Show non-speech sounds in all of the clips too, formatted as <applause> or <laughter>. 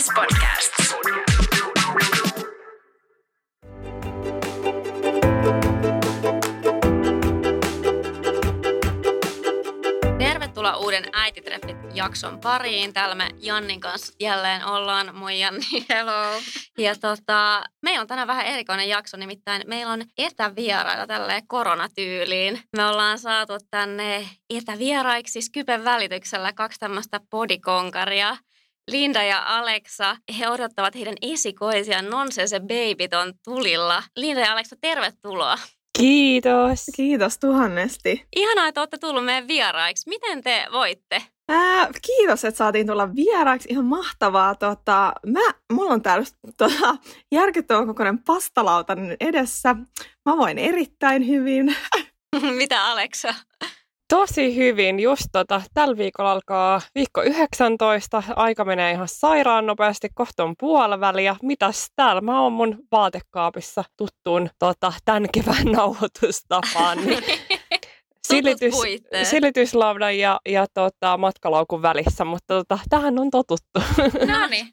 SBS Podcast. Tervetuloa uuden Äititreffit jakson pariin. Täällä me Jannin kanssa jälleen ollaan. Moi Janni. Hello. Ja tota, meillä on tänään vähän erikoinen jakso, nimittäin meillä on etävieraita tälleen koronatyyliin. Me ollaan saatu tänne etävieraiksi Skypen välityksellä kaksi tämmöistä podikonkaria. Linda ja Aleksa, he odottavat heidän esikoisia Nonsense Babyton tulilla. Linda ja Aleksa, tervetuloa. Kiitos. Kiitos tuhannesti. Ihanaa, että olette tullut meidän vieraiksi. Miten te voitte? Ää, kiitos, että saatiin tulla vieraaksi. Ihan mahtavaa. Tota, mä, mulla on täällä tota, järkyttävän kokoinen pastalauta edessä. Mä voin erittäin hyvin. <laughs> Mitä Aleksa? Tosi hyvin. Just tota, tällä viikolla alkaa viikko 19. Aika menee ihan sairaan nopeasti. Kohta on puoliväliä. Mitäs täällä? Mä oon mun vaatekaapissa tuttuun tota, tämän kevään <laughs> nauhoitustapaan. Niin <laughs> silitys, silityslaudan ja, ja tota, matkalaukun välissä, mutta tota, tähän on totuttu. <laughs> No niin,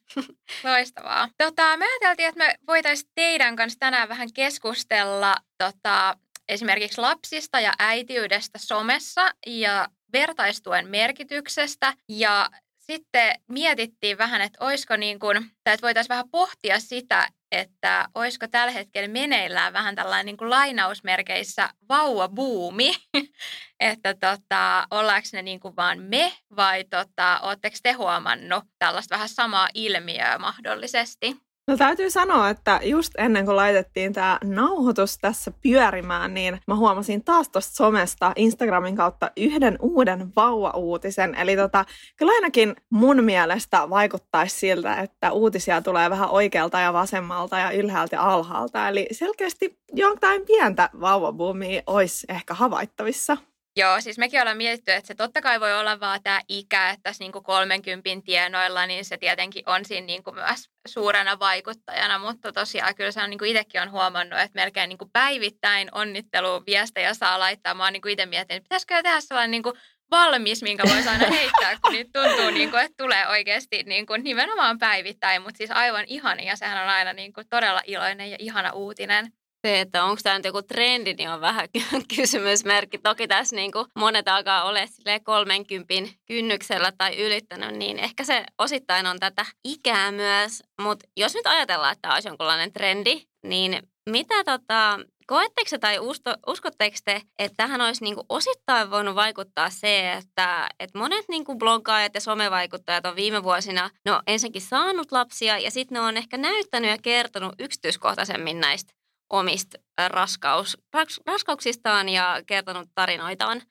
loistavaa. Tota, me ajateltiin, että me voitaisiin teidän kanssa tänään vähän keskustella tota, esimerkiksi lapsista ja äitiydestä somessa ja vertaistuen merkityksestä ja sitten mietittiin vähän, että olisiko niin kuin, tai että voitaisiin vähän pohtia sitä, että olisiko tällä hetkellä meneillään vähän tällainen niin kuin lainausmerkeissä vauvabuumi, <laughs> että tota, ollaanko ne niin kuin vaan me vai tota, oletteko te huomannut tällaista vähän samaa ilmiöä mahdollisesti? No täytyy sanoa, että just ennen kuin laitettiin tämä nauhoitus tässä pyörimään, niin mä huomasin taas tuosta somesta Instagramin kautta yhden uuden vauva-uutisen. Eli tota, kyllä ainakin mun mielestä vaikuttaisi siltä, että uutisia tulee vähän oikealta ja vasemmalta ja ylhäältä ja alhaalta. Eli selkeästi jotain pientä vauvabuumia olisi ehkä havaittavissa. Joo, siis mekin ollaan mietitty, että se totta kai voi olla vaan tämä ikä, että tässä niin 30 tienoilla, niin se tietenkin on siinä niin kuin myös suurena vaikuttajana, mutta tosiaan kyllä se on niin kuin itsekin on huomannut, että melkein niin kuin päivittäin onnitteluviestejä saa laittaa. Mä oon niin kuin itse miettinyt, että pitäisikö tehdä sellainen niin kuin valmis, minkä voisi aina <laughs> heittää, kun niitä tuntuu, niin kuin, että tulee oikeasti niin kuin nimenomaan päivittäin, mutta siis aivan ihania. Sehän on aina niin kuin todella iloinen ja ihana uutinen se, että onko tämä nyt joku trendi, niin on vähän <laughs> kysymysmerkki. Toki tässä niin kuin monet alkaa olla 30 kynnyksellä tai ylittänyt, niin ehkä se osittain on tätä ikää myös. Mutta jos nyt ajatellaan, että tämä olisi jonkunlainen trendi, niin mitä tota, Koetteko tai usko, uskotteko te, että tähän olisi niinku osittain voinut vaikuttaa se, että, että monet niinku bloggaajat ja somevaikuttajat on viime vuosina no ensinnäkin saanut lapsia ja sitten ne on ehkä näyttänyt ja kertonut yksityiskohtaisemmin näistä omista raskaus, raskauksistaan ja kertonut tarinoitaan,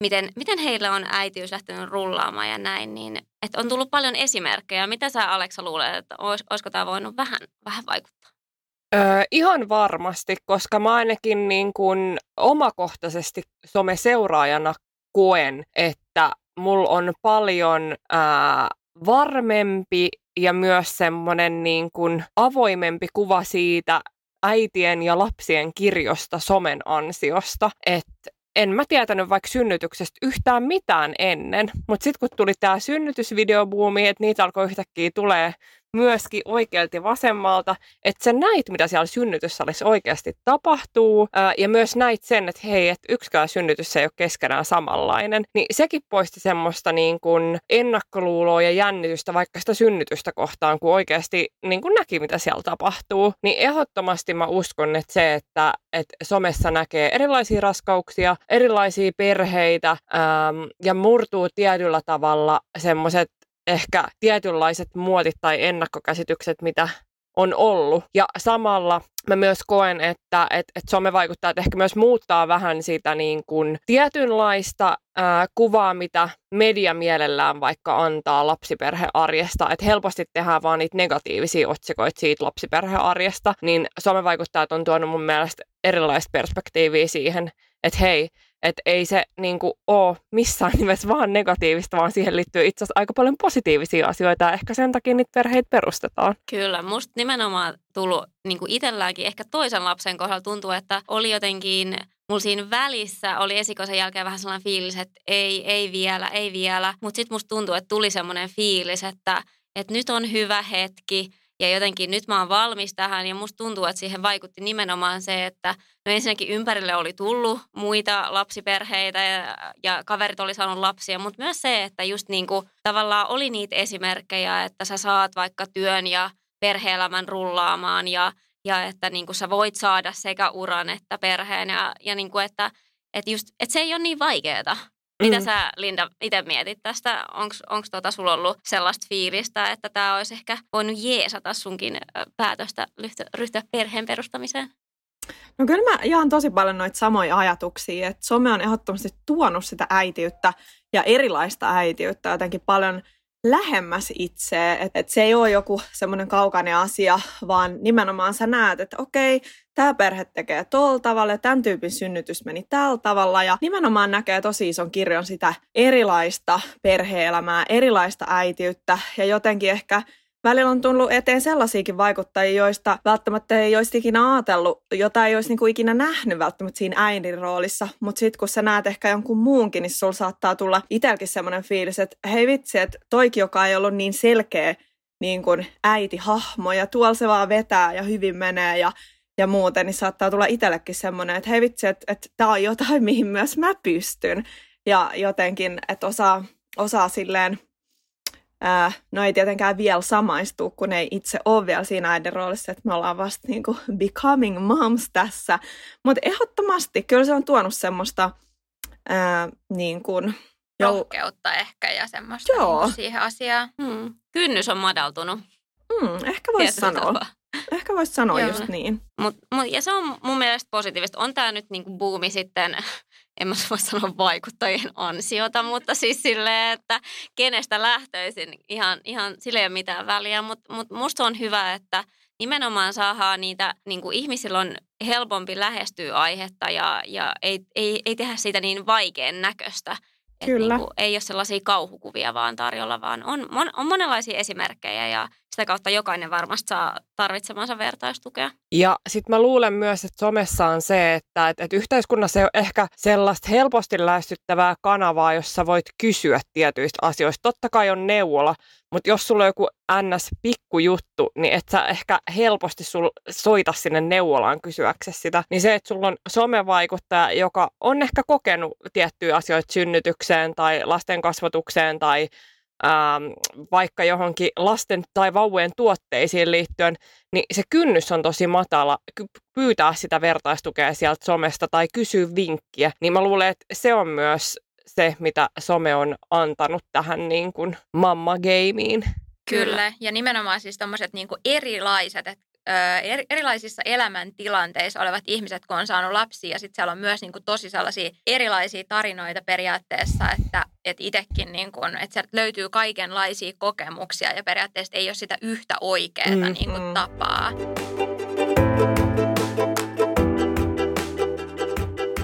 miten, miten heillä on äitiys lähtenyt rullaamaan ja näin, niin että on tullut paljon esimerkkejä. Mitä sä Aleksa luulet, että olis, olisiko tämä voinut vähän, vähän vaikuttaa? Öö, ihan varmasti, koska mä ainakin niin kuin omakohtaisesti someseuraajana koen, että mulla on paljon ää, varmempi ja myös semmoinen niin avoimempi kuva siitä, äitien ja lapsien kirjosta somen ansiosta, että en mä tietänyt vaikka synnytyksestä yhtään mitään ennen, mutta sitten kun tuli tämä synnytysvideobuumi, että niitä alkoi yhtäkkiä tulee myöskin oikealta vasemmalta, että sä näit, mitä siellä synnytyssalissa oikeasti tapahtuu, ää, ja myös näit sen, että hei, että yksikään synnytys ei ole keskenään samanlainen, niin sekin poisti semmoista niin kuin ennakkoluuloa ja jännitystä vaikka sitä synnytystä kohtaan, kun oikeasti niin kuin näki, mitä siellä tapahtuu. Niin ehdottomasti mä uskon, että se, että, että somessa näkee erilaisia raskauksia, erilaisia perheitä ja murtuu tietyllä tavalla semmoiset ehkä tietynlaiset muotit tai ennakkokäsitykset, mitä on ollut. Ja samalla mä myös koen, että et, et että ehkä myös muuttaa vähän sitä niin kuin tietynlaista ää, kuvaa, mitä media mielellään vaikka antaa lapsiperhearjesta. Että helposti tehdään vaan niitä negatiivisia otsikoita siitä lapsiperhearjesta, niin some vaikuttaa, että on tuonut mun mielestä erilaista perspektiiviä siihen, että hei, että ei se niin kuin, ole missään <laughs> nimessä vaan negatiivista, vaan siihen liittyy itse asiassa aika paljon positiivisia asioita ja ehkä sen takia niitä perheitä perustetaan. Kyllä, musta nimenomaan tullut niin kuin itselläänkin ehkä toisen lapsen kohdalla tuntuu, että oli jotenkin Mulla siinä välissä oli esikoisen jälkeen vähän sellainen fiilis, että ei, ei vielä, ei vielä. Mutta sitten musta tuntuu, että tuli semmoinen fiilis, että että nyt on hyvä hetki ja jotenkin nyt mä oon valmis tähän ja musta tuntuu, että siihen vaikutti nimenomaan se, että no ensinnäkin ympärille oli tullut muita lapsiperheitä ja, ja kaverit oli saanut lapsia, mutta myös se, että just niin kuin tavallaan oli niitä esimerkkejä, että sä saat vaikka työn ja perheelämän rullaamaan ja, ja että niin kuin sä voit saada sekä uran että perheen ja, ja niin kuin että, että, just, että se ei ole niin vaikeaa. Mitä mm. sä, Linda, itse mietit tästä? Onko tota sulla ollut sellaista fiilistä, että tämä olisi ehkä voinut jeesata sunkin päätöstä ryhtyä perheen perustamiseen? No kyllä mä jaan tosi paljon noita samoja ajatuksia, että some on ehdottomasti tuonut sitä äitiyttä ja erilaista äitiyttä jotenkin paljon – lähemmäs itseä, että et se ei ole joku semmoinen kaukainen asia, vaan nimenomaan sä näet, että okei, tämä perhe tekee tuolla tavalla ja tämän tyypin synnytys meni tällä tavalla. Ja nimenomaan näkee tosi ison kirjon sitä erilaista perheelämää, erilaista äitiyttä. Ja jotenkin ehkä välillä on tullut eteen sellaisiakin vaikuttajia, joista välttämättä ei olisi ikinä ajatellut, jota ei olisi niin kuin ikinä nähnyt välttämättä siinä äidin roolissa. Mutta sitten kun sä näet ehkä jonkun muunkin, niin sulla saattaa tulla itselläkin semmoinen fiilis, että hei vitsi, että toikin, joka ei ollut niin selkeä niin kuin äiti-hahmo ja tuolla se vaan vetää ja hyvin menee ja ja muuten, niin saattaa tulla itsellekin semmoinen, että hei vitsi, että, että tämä on jotain, <laughs> mihin myös mä pystyn. Ja jotenkin, että osaa, osaa silleen Ää, no ei tietenkään vielä samaistu, kun ei itse ole vielä siinä äidin roolissa, että me ollaan vasta niin kuin becoming moms tässä. Mutta ehdottomasti kyllä se on tuonut semmoista ää, niin kuin, rohkeutta ehkä ja semmoista Joo. Niin siihen asiaan. Hmm. Kynnys on madaltunut. Hmm, ehkä voisi sanoa. Tapa. Ehkä voisi sanoa Joo. just niin. Mut, mut, ja se on mun mielestä positiivista. On tämä nyt niinku buumi sitten en mä <laughs> voi sanoa vaikuttajien ansiota, mutta siis silleen, että kenestä lähtöisin, ihan, ihan sille ei ole mitään väliä, mutta mut musta on hyvä, että nimenomaan saadaan niitä, niin kuin ihmisillä on helpompi lähestyä aihetta ja, ja ei, ei, ei tehdä siitä niin vaikean näköistä. Kyllä. Niin kuin, ei ole sellaisia kauhukuvia vaan tarjolla, vaan on, on, on monenlaisia esimerkkejä ja sitä kautta jokainen varmasti saa tarvitsemansa vertaistukea. Ja sitten mä luulen myös, että somessa on se, että, että, että yhteiskunnassa ei ole ehkä sellaista helposti lähestyttävää kanavaa, jossa voit kysyä tietyistä asioista. Totta kai on neuvola, mutta jos sulla on joku ns. pikkujuttu, niin et sä ehkä helposti sul soita sinne neuvolaan kysyäksesi sitä. Niin se, että sulla on somevaikuttaja, joka on ehkä kokenut tiettyjä asioita synnytykseen tai lasten kasvatukseen tai ähm, vaikka johonkin lasten tai vauvojen tuotteisiin liittyen, niin se kynnys on tosi matala pyytää sitä vertaistukea sieltä somesta tai kysyä vinkkiä. Niin mä luulen, että se on myös se, mitä some on antanut tähän niin kuin mamma-gameen. Kyllä, ja nimenomaan siis tommoset niin erilaiset, että erilaisissa elämäntilanteissa olevat ihmiset, kun on saanut lapsia. Ja sitten siellä on myös niin kuin, tosi sellaisia erilaisia tarinoita periaatteessa, että et itsekin, niin kuin, että sieltä löytyy kaikenlaisia kokemuksia ja periaatteessa ei ole sitä yhtä oikeaa mm, niin kuin, mm. tapaa.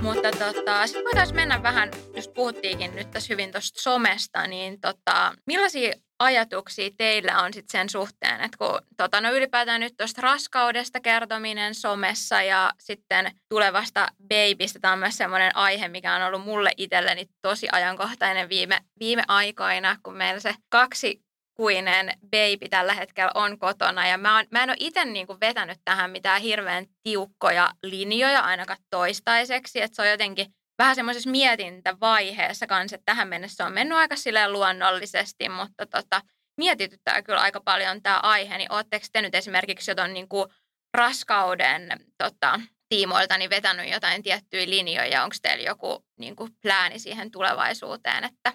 Mutta tota, sitten voitaisiin mennä vähän, jos puhuttiinkin nyt tässä hyvin tuosta somesta, niin tota, millaisia ajatuksia teillä on sitten sen suhteen, että kun tota, no ylipäätään nyt tuosta raskaudesta kertominen somessa ja sitten tulevasta babystä, tämä on myös semmoinen aihe, mikä on ollut mulle itselleni tosi ajankohtainen viime, viime aikoina, kun meillä se kaksi kuinen baby tällä hetkellä on kotona. Ja mä, on, mä en ole itse niin vetänyt tähän mitään hirveän tiukkoja linjoja ainakaan toistaiseksi. Että se on jotenkin vähän semmoisessa mietintävaiheessa kanssa, että tähän mennessä on mennyt aika silleen luonnollisesti, mutta tota, mietityttää kyllä aika paljon tämä aihe. Niin ootteko te nyt esimerkiksi jotain niin kuin raskauden tota, tiimoilta niin vetänyt jotain tiettyjä linjoja? Onko teillä joku niin kuin plääni siihen tulevaisuuteen? Että...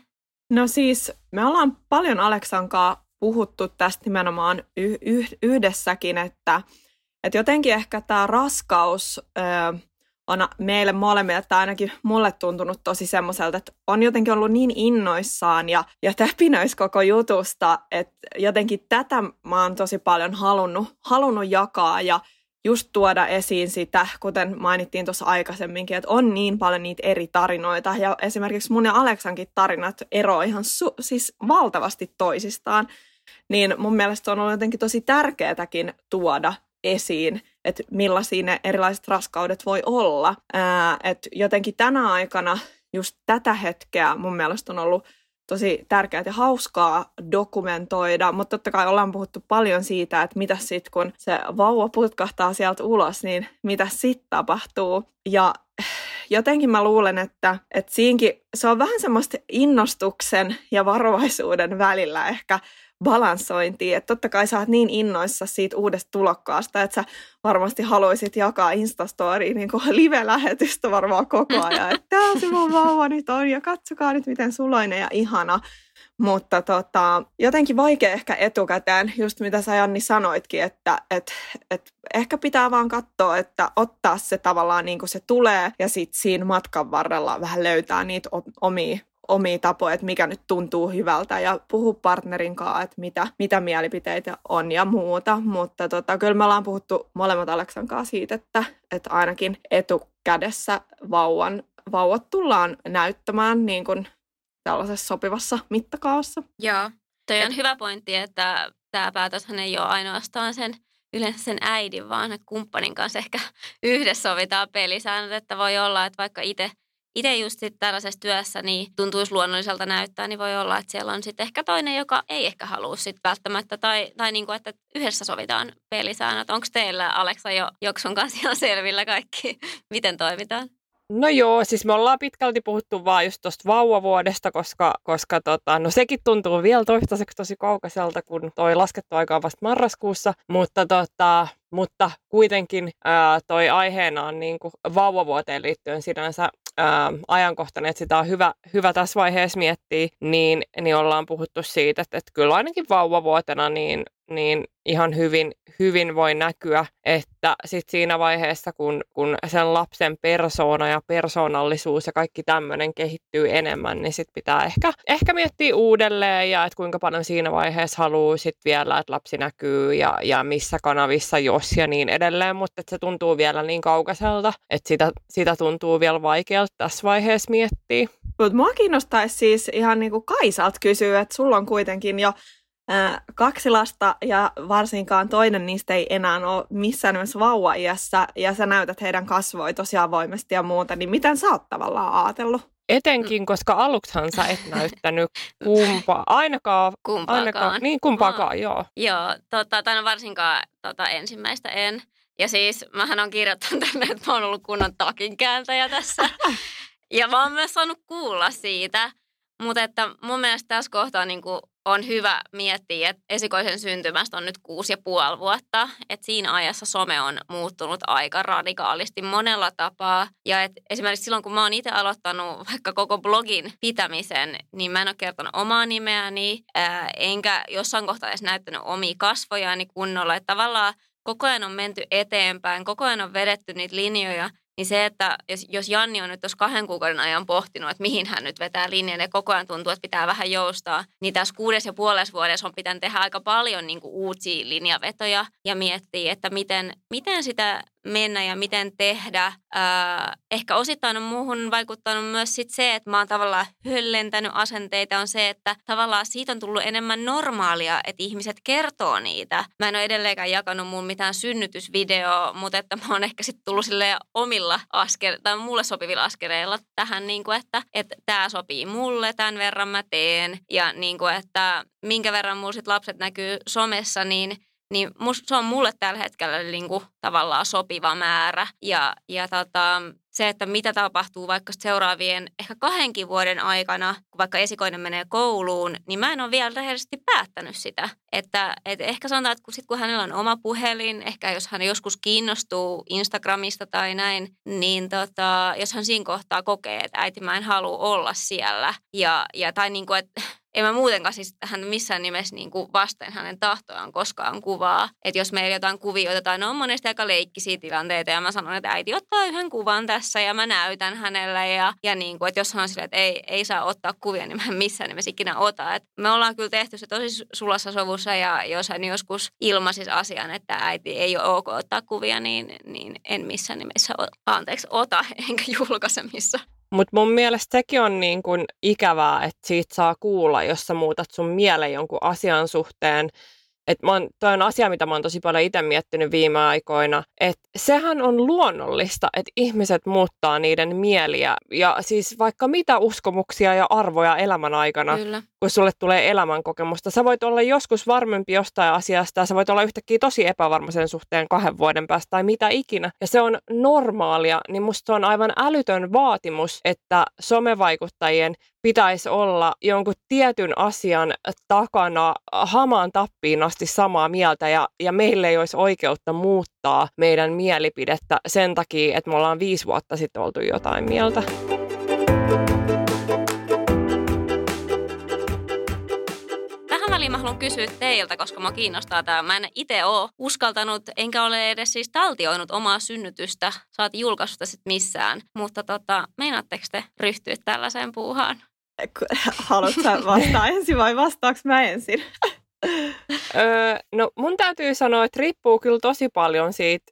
No siis me ollaan paljon Aleksankaa puhuttu tästä nimenomaan y- y- yhdessäkin, että, että jotenkin ehkä tämä raskaus... Öö, on meille molemmille, tai ainakin mulle tuntunut tosi semmoiselta, että on jotenkin ollut niin innoissaan ja, ja täpinöis koko jutusta, että jotenkin tätä mä oon tosi paljon halunnut, halunnut jakaa ja just tuoda esiin sitä, kuten mainittiin tuossa aikaisemminkin, että on niin paljon niitä eri tarinoita ja esimerkiksi mun ja Aleksankin tarinat eroavat ihan su- siis valtavasti toisistaan, niin mun mielestä on ollut jotenkin tosi tärkeätäkin tuoda esiin, että millaisia ne erilaiset raskaudet voi olla. Ää, et jotenkin tänä aikana just tätä hetkeä mun mielestä on ollut tosi tärkeää ja hauskaa dokumentoida, mutta totta kai ollaan puhuttu paljon siitä, että mitä sitten kun se vauva putkahtaa sieltä ulos, niin mitä sitten tapahtuu. Ja jotenkin mä luulen, että, että siinkin se on vähän semmoista innostuksen ja varovaisuuden välillä ehkä balanssointia. Että totta kai sä oot niin innoissa siitä uudesta tulokkaasta, että sä varmasti haluaisit jakaa Instastoriin niin live-lähetystä varmaan koko ajan. Että tää se mun vauva nyt on ja katsokaa nyt miten suloinen ja ihana. Mutta tota, jotenkin vaikea ehkä etukäteen, just mitä sä Janni sanoitkin, että et, et ehkä pitää vaan katsoa, että ottaa se tavallaan niin kuin se tulee ja sitten siinä matkan varrella vähän löytää niitä omia omia tapoja, että mikä nyt tuntuu hyvältä ja puhu partnerin kanssa, että mitä, mitä mielipiteitä on ja muuta. Mutta tota, kyllä me ollaan puhuttu molemmat Aleksan kanssa siitä, että, että ainakin etukädessä vauvan, vauvat tullaan näyttämään niin kuin tällaisessa sopivassa mittakaavassa. Joo. Toi on hyvä pointti, että tämä päätöshän ei ole ainoastaan sen yleensä sen äidin, vaan kumppanin kanssa ehkä <laughs> yhdessä sovitaan pelisäännöt, että voi olla, että vaikka itse itse just tällaisessa työssä niin tuntuisi luonnolliselta näyttää, niin voi olla, että siellä on sitten ehkä toinen, joka ei ehkä halua sitten välttämättä, tai, tai niin kuin, että yhdessä sovitaan pelisäännöt. Onko teillä, Aleksa, jo Joksun kanssa ihan selvillä kaikki, <laughs> miten toimitaan? No joo, siis me ollaan pitkälti puhuttu vaan just tuosta vauvavuodesta, koska, koska tota, no sekin tuntuu vielä toistaiseksi tosi kaukaiselta, kun toi laskettu aika on vasta marraskuussa, mutta, tota, mutta kuitenkin ää, toi aiheena on niin kuin vauvavuoteen liittyen sinänsä ää, ajankohtainen, että sitä on hyvä, hyvä tässä vaiheessa miettiä, niin, niin ollaan puhuttu siitä, että, että kyllä ainakin vauvavuotena niin niin ihan hyvin, hyvin voi näkyä, että sit siinä vaiheessa, kun, kun sen lapsen persoona ja persoonallisuus ja kaikki tämmöinen kehittyy enemmän, niin sit pitää ehkä, ehkä miettiä uudelleen ja että kuinka paljon siinä vaiheessa haluaa sit vielä, että lapsi näkyy ja, ja missä kanavissa jos ja niin edelleen, mutta se tuntuu vielä niin kaukaiselta, että sitä, sitä tuntuu vielä vaikealta tässä vaiheessa miettiä. Mutta mua kiinnostaisi siis ihan niin kuin Kaisalt kysyä, että sulla on kuitenkin jo kaksi lasta ja varsinkaan toinen niistä ei enää ole missään nimessä vauva-iässä ja sä näytät heidän kasvoi tosi avoimesti ja muuta, niin miten sä oot tavallaan ajatellut? Etenkin, koska aluksihan sä et näyttänyt <laughs> kumpaa, ainakaan, kumpaakaan. ainakaan niin kumpaakaan, joo. Joo, tota, tai no varsinkaan tota, ensimmäistä en. Ja siis mähän on kirjoittanut tänne, että mä oon ollut kunnon takinkääntäjä tässä. <laughs> ja mä oon myös saanut kuulla siitä. Mutta että mun mielestä tässä kohtaa niin kuin on hyvä miettiä, että esikoisen syntymästä on nyt kuusi ja puoli vuotta. Että siinä ajassa some on muuttunut aika radikaalisti monella tapaa. Ja et esimerkiksi silloin, kun mä oon itse aloittanut vaikka koko blogin pitämisen, niin mä en ole kertonut omaa nimeäni, ää, enkä jossain kohtaa edes näyttänyt omia kasvojani kunnolla. Että tavallaan koko ajan on menty eteenpäin, koko ajan on vedetty niitä linjoja, niin se, että jos, jos Janni on nyt tuossa kahden kuukauden ajan pohtinut, että mihin hän nyt vetää linjan ja koko ajan tuntuu, että pitää vähän joustaa, niin tässä kuudes ja puolessa vuodessa on pitänyt tehdä aika paljon niin kuin uusia linjavetoja ja miettiä, että miten, miten sitä mennä ja miten tehdä. Äh, ehkä osittain on muuhun vaikuttanut myös sit se, että mä oon tavallaan höllentänyt asenteita, on se, että tavallaan siitä on tullut enemmän normaalia, että ihmiset kertoo niitä. Mä en ole edelleenkään jakanut mun mitään synnytysvideoa, mutta että mä oon ehkä sitten tullut sille omilla asker, tai mulle sopivilla askereilla tähän, niin kuin, että tämä sopii mulle, tämän verran mä teen. Ja niin kuin, että minkä verran mulla sit lapset näkyy somessa, niin niin must, se on mulle tällä hetkellä niin kuin, tavallaan sopiva määrä. Ja, ja tota, se, että mitä tapahtuu vaikka seuraavien ehkä kahdenkin vuoden aikana, kun vaikka esikoinen menee kouluun, niin mä en ole vielä rehellisesti päättänyt sitä. Että et ehkä sanotaan, että kun, sit, kun hänellä on oma puhelin, ehkä jos hän joskus kiinnostuu Instagramista tai näin, niin tota, jos hän siinä kohtaa kokee, että äiti mä en halua olla siellä. Ja, ja tai niin kuin, että <laughs> en mä muutenkaan siis hän missään nimessä niin kuin vasten hänen tahtoaan koskaan kuvaa. Että jos meillä jotain kuvia otetaan, ne on monesti aika leikkisiä tilanteita ja mä sanon, että äiti ottaa yhden kuvan tässä ja mä näytän hänelle. Ja, ja niin kuin, että jos hän on silleen, että ei, ei saa ottaa kuvia, niin mä en missään nimessä ikinä ota. Et me ollaan kyllä tehty se tosi sulassa sovussa ja jos hän joskus ilmaisisi asian, että äiti ei ole ok ottaa kuvia, niin, niin en missään nimessä, anteeksi, ota <laughs> enkä julkaise missä. Mutta mun mielestä sekin on niin kun ikävää, että siitä saa kuulla, jos sä muutat sun mieleen jonkun asian suhteen. Että toi on asia, mitä mä oon tosi paljon itse miettinyt viime aikoina, että sehän on luonnollista, että ihmiset muuttaa niiden mieliä ja siis vaikka mitä uskomuksia ja arvoja elämän aikana, Kyllä. kun sulle tulee elämänkokemusta. Sä voit olla joskus varmempi jostain asiasta ja sä voit olla yhtäkkiä tosi epävarma sen suhteen kahden vuoden päästä tai mitä ikinä. Ja se on normaalia, niin musta on aivan älytön vaatimus, että somevaikuttajien pitäisi olla jonkun tietyn asian takana hamaan tappiin asti samaa mieltä ja, ja meille ei olisi oikeutta muuttaa meidän mielipidettä sen takia, että me ollaan viisi vuotta sitten oltu jotain mieltä. Haluan kysyä teiltä, koska mä kiinnostaa tämä. Mä en itse ole uskaltanut, enkä ole edes siis taltioinut omaa synnytystä, saati julkaisusta sit missään. Mutta tota, meinaatteko te ryhtyä tällaiseen puuhaan? Haluatko vastaa <laughs> ensin vai vastaaks mä ensin? öö, no mun täytyy sanoa, että riippuu kyllä tosi paljon siitä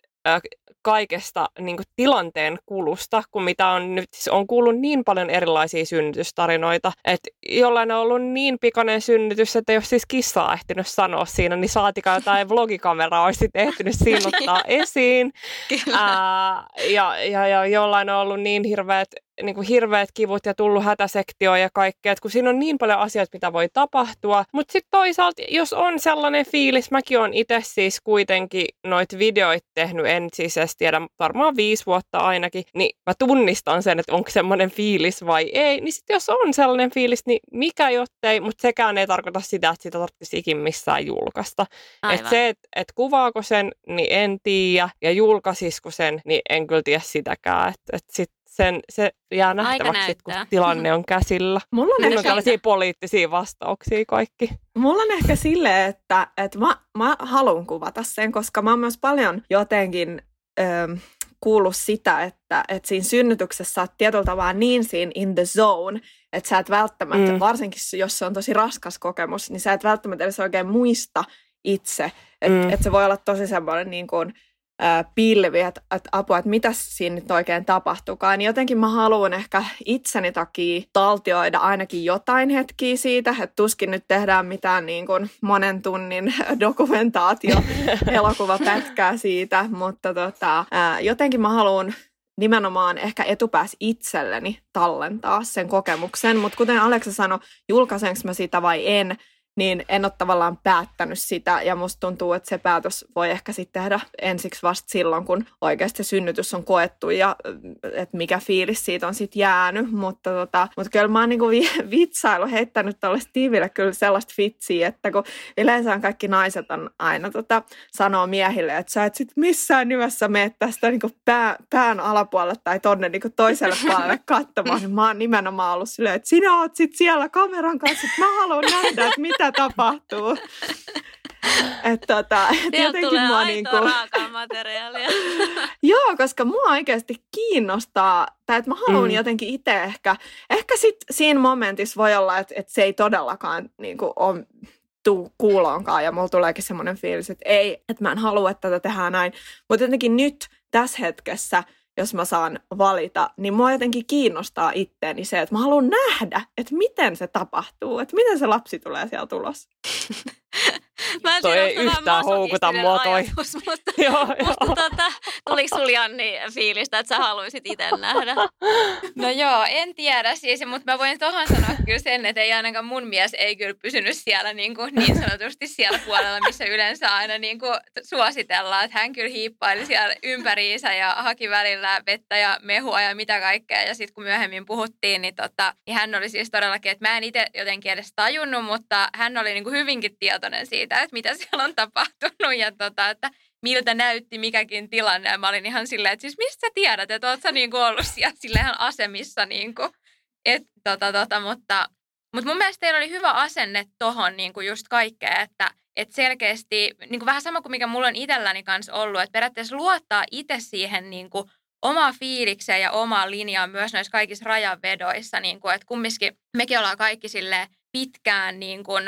kaikesta niin kuin tilanteen kulusta, kun mitä on nyt, siis on kuullut niin paljon erilaisia synnytystarinoita, että jollain on ollut niin pikainen synnytys, että jos siis kissaa ehtinyt sanoa siinä, niin saatikaan jotain <laughs> vlogikameraa olisi ehtinyt siinä ottaa <laughs> esiin. Ää, ja, ja, ja jollain on ollut niin hirveät niin kuin hirveät kivut ja tullut hätäsektio ja kaikkea, että kun siinä on niin paljon asioita, mitä voi tapahtua. Mutta sitten toisaalta, jos on sellainen fiilis, mäkin olen itse siis kuitenkin noit videoita tehnyt, en siis edes tiedä, varmaan viisi vuotta ainakin, niin mä tunnistan sen, että onko semmoinen fiilis vai ei. Niin sitten jos on sellainen fiilis, niin mikä jottei, mutta sekään ei tarkoita sitä, että sitä tarvitsisi ikin missään julkaista. Että se, että et kuvaako sen, niin en tiedä, ja julkaisisiko sen, niin en kyllä tiedä sitäkään. Että et sit sen, se jää nähtäväksi, kun tilanne on käsillä. <laughs> Mulla on, ehkä... on tällaisia poliittisia vastauksia kaikki. Mulla on ehkä silleen, että, että mä, mä haluan kuvata sen, koska mä oon myös paljon jotenkin ö, kuullut sitä, että, että siinä synnytyksessä oot tietyllä tavalla niin siinä in the zone, että sä et välttämättä, mm. varsinkin jos se on tosi raskas kokemus, niin sä et välttämättä edes oikein muista itse. Että mm. et se voi olla tosi semmoinen niin kuin, pilvi, että, että apua, että mitä siinä nyt oikein tapahtukaan. Niin jotenkin mä haluan ehkä itseni takia taltioida ainakin jotain hetkiä siitä, että tuskin nyt tehdään mitään niin kuin monen tunnin <laughs> dokumentaatio <laughs> elokuvapätkää siitä, mutta tota, jotenkin mä haluan nimenomaan ehkä etupäässä itselleni tallentaa sen kokemuksen, mutta kuten Aleksa sanoi, julkaisenko mä sitä vai en, niin en ole tavallaan päättänyt sitä ja musta tuntuu, että se päätös voi ehkä sitten tehdä ensiksi vasta silloin, kun oikeasti synnytys on koettu ja että mikä fiilis siitä on sitten jäänyt, mutta, tota, mutta kyllä mä oon niinku <laughs> vitsailu heittänyt tuolle Steveille kyllä sellaista fitsiä, että kun yleensä kaikki naiset on aina tota, sanoo miehille, että sä et sit missään nimessä mene tästä niinku pää, pään alapuolelle tai tonne niinku toiselle puolelle katsomaan, niin mä oon nimenomaan ollut silleen, että sinä oot sit siellä kameran kanssa, että mä haluan nähdä, että mitä tapahtuu. Että tota, et jotenkin tulee mua niinku... raakaa materiaalia. <laughs> Joo, koska mua oikeasti kiinnostaa, tai että mä haluan mm. jotenkin itse ehkä, ehkä sit siinä momentissa voi olla, että, että se ei todellakaan niinku ole tuu kuuloonkaan ja mulla tuleekin semmoinen fiilis, että ei, että mä en halua, että tätä tehdään näin. Mutta jotenkin nyt tässä hetkessä jos mä saan valita, niin mua jotenkin kiinnostaa itteeni se, että mä haluan nähdä, että miten se tapahtuu, että miten se lapsi tulee siellä tulos. <laughs> Mä en toi ei yhtään houkuta mua toi. Ajatus, mutta, <laughs> joo, mutta joo. Tota, tuliko sulla Janni fiilistä, että sä haluaisit itse nähdä? No joo, en tiedä siis, mutta mä voin tuohon sanoa kyllä sen, että ei ainakaan mun mies ei kyllä pysynyt siellä niin, kuin, niin sanotusti siellä puolella, missä yleensä aina niin kuin suositellaan. Että hän kyllä hiippaili siellä ympäriinsä ja haki välillä vettä ja mehua ja mitä kaikkea. Ja sitten kun myöhemmin puhuttiin, niin, tota, niin hän oli siis todellakin, että mä en itse jotenkin edes tajunnut, mutta hän oli niin kuin hyvinkin tietoinen siitä, siitä, että mitä <laughs> siellä on tapahtunut ja tota, että miltä näytti mikäkin tilanne. Ja mä olin ihan silleen, että siis mistä sä tiedät, että oot sä niin kuin ollut siellä <laughs> ihan asemissa. Niin kuin, et, tota, tota, mutta, mutta mun mielestä teillä oli hyvä asenne tohon niin just kaikkea, että et selkeästi niin kuin vähän sama kuin mikä mulla on itselläni kanssa ollut, että periaatteessa luottaa itse siihen niin kuin omaa fiilikseen ja omaa linjaan myös noissa kaikissa rajanvedoissa, niin kuin, että kumminkin mekin ollaan kaikki sille pitkään niin kuin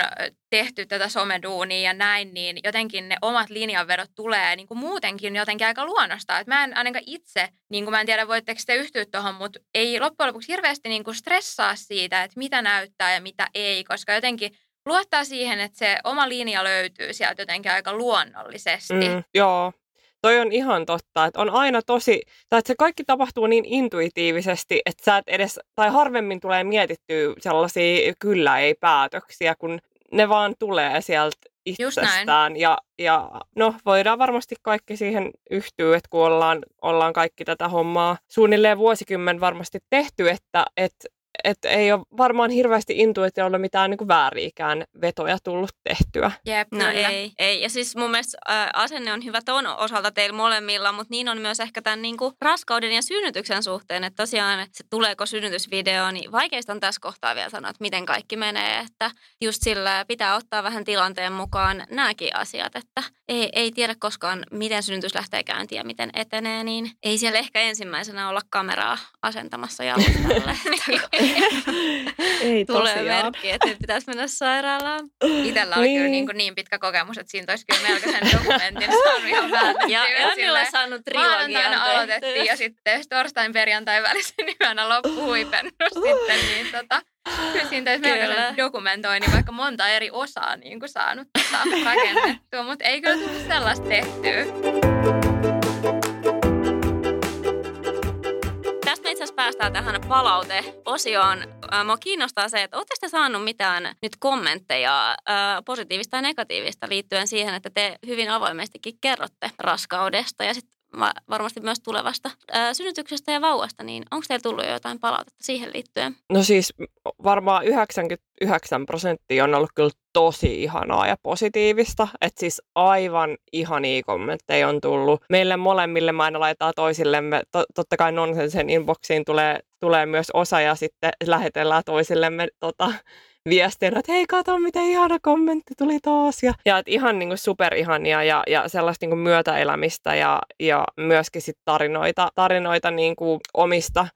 tehty tätä someduunia ja näin, niin jotenkin ne omat linjanvedot tulee niin kuin muutenkin jotenkin aika luonnosta. Et mä en ainakaan itse, niin kuin mä en tiedä voitteko te yhtyä tuohon, mutta ei loppujen lopuksi hirveästi niin kuin stressaa siitä, että mitä näyttää ja mitä ei, koska jotenkin luottaa siihen, että se oma linja löytyy sieltä jotenkin aika luonnollisesti. Mm, joo, toi on ihan totta, että on aina tosi, tai että se kaikki tapahtuu niin intuitiivisesti, että sä et edes, tai harvemmin tulee mietittyä sellaisia kyllä ei päätöksiä, kun ne vaan tulee sieltä itsestään. Ja, ja no, voidaan varmasti kaikki siihen yhtyä, että kun ollaan, ollaan kaikki tätä hommaa suunnilleen vuosikymmen varmasti tehty, että, että että ei ole varmaan hirveästi intuitiolla mitään niin kuin vääriikään vetoja tullut tehtyä. Jep, no ei, ei. Ja siis mun mielestä ä, asenne on hyvä ton osalta teillä molemmilla, mutta niin on myös ehkä tämän niin kuin raskauden ja synnytyksen suhteen, että tosiaan se tuleeko synnytysvideo, niin vaikeista on tässä kohtaa vielä sanoa, että miten kaikki menee, että just sillä pitää ottaa vähän tilanteen mukaan nämäkin asiat, että ei, ei tiedä koskaan, miten synnytys lähtee käyntiin ja miten etenee, niin ei siellä ehkä ensimmäisenä olla kameraa asentamassa jalustalle. <laughs> <laughs> Ei Tulee tosiaan. merkki, että nyt pitäisi mennä sairaalaan. Itellä oli niin. kyllä niin, kuin niin pitkä kokemus, että siinä olisi kyllä melkoisen dokumentin saanut ihan väännettyä. <laughs> Ja Jannilla saanut trilogian aloitettiin ja sitten torstain perjantai välisen <laughs> yönä loppuhuipennus sitten. Niin tota, kyllä siinä täytyy melkoisen dokumentoinnin vaikka monta eri osaa niin kuin saanut tota, rakennettua, mutta ei kyllä tullut sellaista tehtyä. Päästään tähän palauteosioon. Mua kiinnostaa se, että oletteko te saanut mitään nyt kommentteja, positiivista ja negatiivista liittyen siihen, että te hyvin avoimestikin kerrotte raskaudesta ja sitten varmasti myös tulevasta ää, synnytyksestä ja vauvasta, niin onko teillä tullut jo jotain palautetta siihen liittyen? No siis varmaan 99 prosenttia on ollut kyllä tosi ihanaa ja positiivista. Että siis aivan ihania kommentteja on tullut. Meille molemmille mä aina laitetaan toisillemme, to, totta kai nonsensen inboxiin tulee, tulee myös osa ja sitten lähetellään toisillemme tota, viestinä, että hei kato miten ihana kommentti tuli taas. Ja, ja että ihan niin kuin superihania ja, ja sellaista niin kuin myötäelämistä ja, ja myöskin sit tarinoita, tarinoita niin kuin omista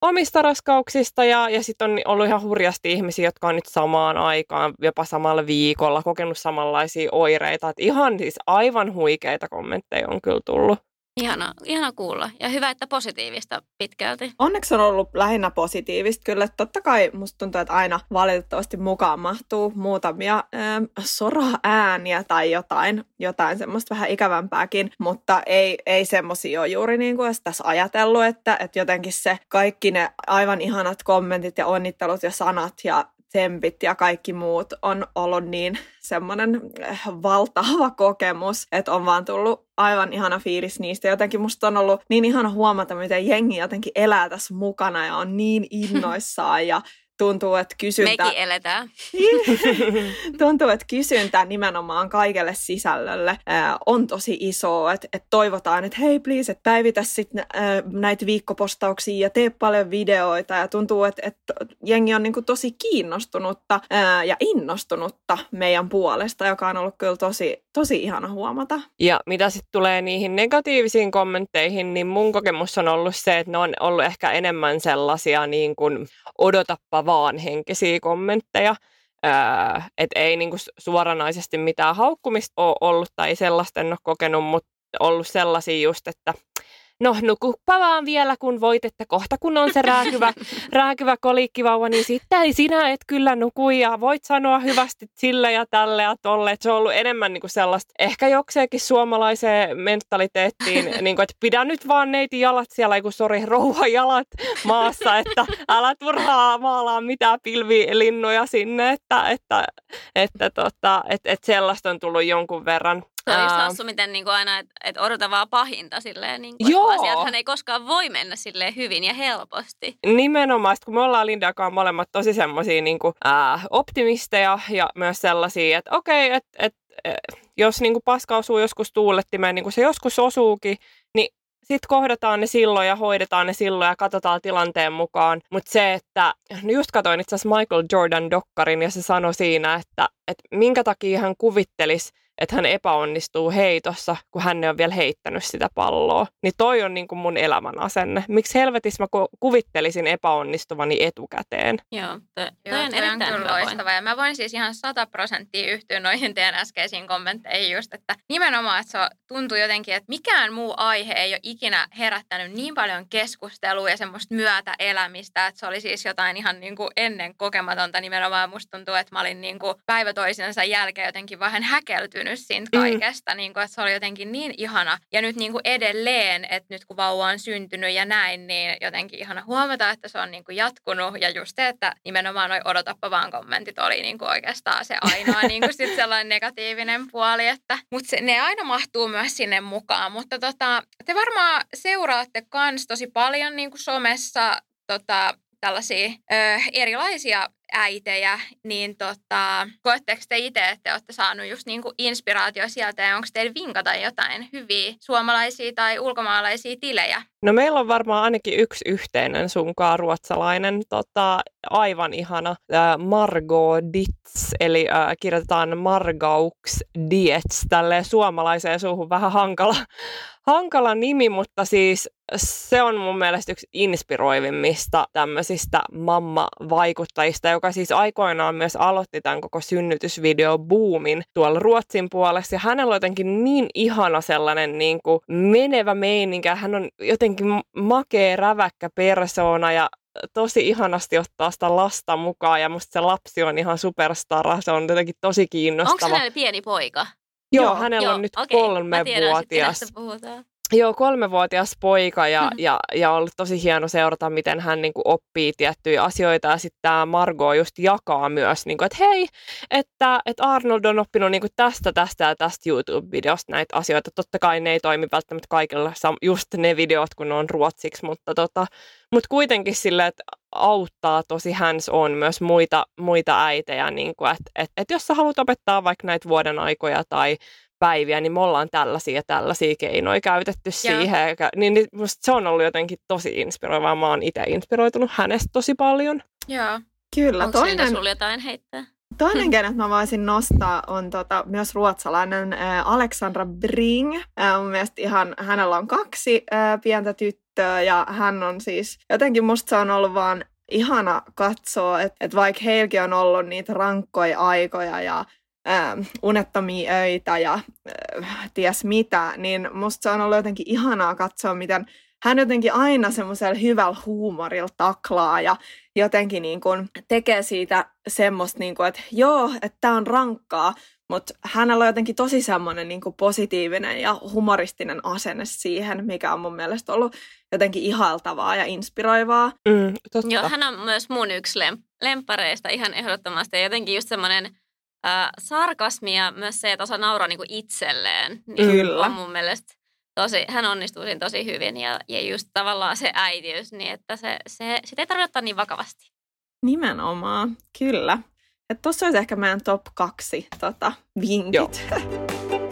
omista raskauksista ja, ja sitten on ollut ihan hurjasti ihmisiä, jotka on nyt samaan aikaan, jopa samalla viikolla kokenut samanlaisia oireita. Et ihan siis aivan huikeita kommentteja on kyllä tullut. Ihana, ihana kuulla ja hyvä, että positiivista pitkälti. Onneksi on ollut lähinnä positiivista kyllä. Totta kai musta tuntuu, että aina valitettavasti mukaan mahtuu muutamia ähm, sora-ääniä tai jotain, jotain semmoista vähän ikävämpääkin, mutta ei, ei semmoisia ole juuri niin kuin tässä ajatellut, että, että jotenkin se kaikki ne aivan ihanat kommentit ja onnittelut ja sanat ja tsempit ja kaikki muut on ollut niin semmoinen eh, valtava kokemus, että on vaan tullut aivan ihana fiilis niistä. Jotenkin musta on ollut niin ihana huomata, miten jengi jotenkin elää tässä mukana ja on niin <laughs> innoissaan ja tuntuu, että kysyntä... Mekin eletään. <laughs> tuntuu, että kysyntä nimenomaan kaikelle sisällölle ää, on tosi iso, että, että toivotaan, että hei please, että päivitä sitten näitä viikkopostauksia ja tee paljon videoita ja tuntuu, että, että jengi on niinku tosi kiinnostunutta ää, ja innostunutta meidän puolesta, joka on ollut kyllä tosi, tosi ihana huomata. Ja mitä sitten tulee niihin negatiivisiin kommentteihin, niin mun kokemus on ollut se, että ne on ollut ehkä enemmän sellaisia niin kuin odotappa vaan henkisiä kommentteja. Öö, että ei niinku suoranaisesti mitään haukkumista ole ollut tai sellaista en ole kokenut, mutta ollut sellaisia just, että no nukuppa vaan vielä kun voit, että kohta kun on se rääkyvä, <laughs> rääkyvä kolikkivauva, niin sitten sinä et kyllä nuku ja voit sanoa hyvästi sille ja tälle ja tolle. Et se on ollut enemmän niin kuin sellaista, ehkä jokseenkin suomalaiseen mentaliteettiin, <laughs> niin kuin, että pidä nyt vaan neiti jalat siellä, ei kun sori, rouha jalat maassa, että älä turhaa maalaa mitään pilvilinnoja sinne, että, että, että, tota, että, että sellaista on tullut jonkun verran. Se on just hassu, miten niin kuin aina, että et odota vaan pahinta silleen, niin kuin, Joo. asiathan ei koskaan voi mennä silleen hyvin ja helposti. Nimenomaan, kun me ollaan Lindakaan molemmat tosi semmoisia niin kuin, äh, optimisteja ja myös sellaisia, että okei, okay, että et, et, jos niin kuin paska osuu joskus tuulettimeen, niin kuin se joskus osuukin, niin sitten kohdataan ne silloin ja hoidetaan ne silloin ja katsotaan tilanteen mukaan. Mutta se, että no just katsoin itse asiassa Michael Jordan Dokkarin ja se sanoi siinä, että, että minkä takia hän kuvittelisi, että hän epäonnistuu heitossa, kun hän ei ole vielä heittänyt sitä palloa. Niin toi on niin kuin mun elämän asenne. Miksi helvetissä mä kuvittelisin epäonnistuvani etukäteen? Joo, to, toi Joo, on toi erittäin on kyllä loistava. Ja mä voin siis ihan sata prosenttia yhtyä noihin teidän äskeisiin kommentteihin just, että nimenomaan, että se tuntuu jotenkin, että mikään muu aihe ei ole ikinä herättänyt niin paljon keskustelua ja semmoista myötäelämistä, että se oli siis jotain ihan niin kuin ennen kokematonta nimenomaan. Musta tuntuu, että mä olin niin kuin päivä toisensa jälkeen jotenkin vähän häkeltynyt siitä Mm. kaikesta, mm. niin kuin, että se oli jotenkin niin ihana. Ja nyt niin kuin edelleen, että nyt kun vauva on syntynyt ja näin, niin jotenkin ihana huomata, että se on niin kuin jatkunut. Ja just se, että nimenomaan noi odotappa vaan kommentit oli niin kuin oikeastaan se ainoa <laughs> niin kuin sit sellainen negatiivinen puoli. Että, mutta se, ne aina mahtuu myös sinne mukaan. Mutta tota, te varmaan seuraatte kans tosi paljon niin kuin somessa tota, tällaisia ö, erilaisia äitejä, niin tota, koetteko te itse, että olette saanut just niinku inspiraatio sieltä ja onko teillä vinkata jotain hyviä suomalaisia tai ulkomaalaisia tilejä? No meillä on varmaan ainakin yksi yhteinen sunkaan ruotsalainen, tota, aivan ihana Margot Ditz, eli äh, kirjoitetaan Margaux Dietz, tälleen suomalaiseen suuhun vähän hankala, hankala nimi, mutta siis se on mun mielestä yksi inspiroivimmista tämmöisistä mamma-vaikuttajista, joka siis aikoinaan myös aloitti tämän koko synnytysvideo boomin tuolla Ruotsin puolessa. Ja hänellä on jotenkin niin ihana sellainen niin kuin menevä meininkä. Hän on jotenkin makea, räväkkä persoona ja tosi ihanasti ottaa sitä lasta mukaan ja musta se lapsi on ihan superstara. Se on jotenkin tosi kiinnostava. Onko hänellä pieni poika? Joo, Joo hänellä Joo, on nyt okei, kolmevuotias. Joo, kolmevuotias poika ja, mm. ja, ja ollut tosi hieno seurata, miten hän niin kuin, oppii tiettyjä asioita. Ja sitten tämä Margot just jakaa myös, niin kuin, että hei, että, että Arnold on oppinut niin kuin, tästä, tästä ja tästä YouTube-videosta näitä asioita. Totta kai ne ei toimi välttämättä kaikilla just ne videot, kun ne on ruotsiksi, mutta tota, mut kuitenkin sille, että auttaa tosi hands on myös muita, muita äitejä, niin kuin, että, että, että jos sä haluat opettaa vaikka näitä vuoden aikoja tai päiviä, niin me ollaan tällaisia ja tällaisia keinoja käytetty Joo. siihen. Niin, niin musta se on ollut jotenkin tosi inspiroivaa. Mä oon itse inspiroitunut hänestä tosi paljon. Joo. Kyllä, Onko toinen, sulla jotain heittää? toinen kenet mä voisin nostaa on tota, myös ruotsalainen äh, Alexandra Bring. Äh, mun mielestä ihan, hänellä on kaksi äh, pientä tyttöä ja hän on siis, jotenkin musta se on ollut vaan ihana katsoa, että et vaikka heilläkin on ollut niitä rankkoja aikoja ja äh, unettomia öitä ja äh, ties mitä, niin musta se on ollut jotenkin ihanaa katsoa, miten hän jotenkin aina semmoisella hyvällä huumorilla taklaa ja jotenkin niin kuin tekee siitä semmoista, niin kuin, että joo, että tämä on rankkaa, mutta hänellä on jotenkin tosi semmoinen niin kuin positiivinen ja humoristinen asenne siihen, mikä on mun mielestä ollut jotenkin ihailtavaa ja inspiroivaa. Mm, totta. Joo, hän on myös mun yksi lem- lempareista ihan ehdottomasti. Ja jotenkin just semmoinen äh, sarkasmi ja myös se, että osaa nauraa niinku itselleen. Niin Kyllä. On mun mielestä tosi, hän onnistuu siinä tosi hyvin. Ja, ja just tavallaan se äitiys, niin että se, se, sitä ei tarvitse ottaa niin vakavasti. Nimenomaan, kyllä. Että tossa olisi ehkä meidän top kaksi tota, vinkit. Joo. <laughs>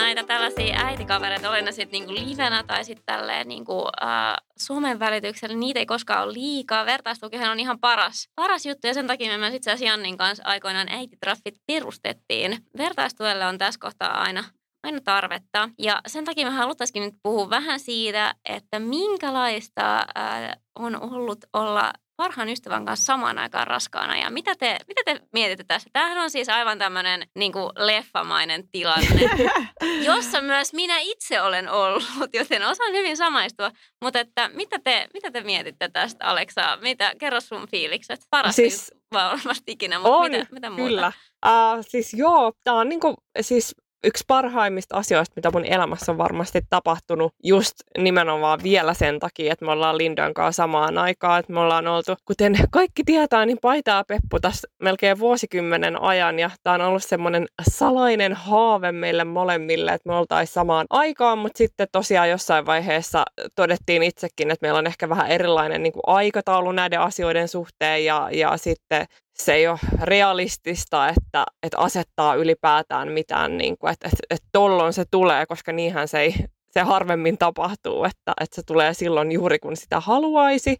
näitä tällaisia äitikavereita, oli ne sitten niinku livenä tai sitten tälleen niinku, äh, somen välityksellä, niitä ei koskaan ole liikaa. Vertaistukihan on ihan paras, paras juttu ja sen takia me myös itse asiassa Jannin kanssa aikoinaan äititraffit perustettiin. Vertaistuelle on tässä kohtaa aina aina tarvetta. Ja sen takia me haluttaisikin nyt puhua vähän siitä, että minkälaista äh, on ollut olla parhaan ystävän kanssa samaan aikaan raskaana. Ja mitä te, mitä te mietitte tässä? Tämähän on siis aivan tämmöinen niin leffamainen tilanne, <laughs> jossa myös minä itse olen ollut, joten osaan hyvin samaistua. Mutta että mitä te, mitä te mietitte tästä, Aleksa? Mitä, kerro sun fiilikset. Paras Siis- varmasti ikinä, mutta On, mitä, mitä muuta? Kyllä. Uh, siis joo, tämä on niinku, siis yksi parhaimmista asioista, mitä mun elämässä on varmasti tapahtunut just nimenomaan vielä sen takia, että me ollaan Lindan kanssa samaan aikaan, että me ollaan oltu, kuten kaikki tietää, niin paitaa Peppu tässä melkein vuosikymmenen ajan ja tämä on ollut semmoinen salainen haave meille molemmille, että me oltaisiin samaan aikaan, mutta sitten tosiaan jossain vaiheessa todettiin itsekin, että meillä on ehkä vähän erilainen niin kuin aikataulu näiden asioiden suhteen ja, ja sitten se ei ole realistista, että, että asettaa ylipäätään mitään, niin kuin, että, että, että tollon se tulee, koska niinhän se, ei, se harvemmin tapahtuu, että, että se tulee silloin juuri kun sitä haluaisi.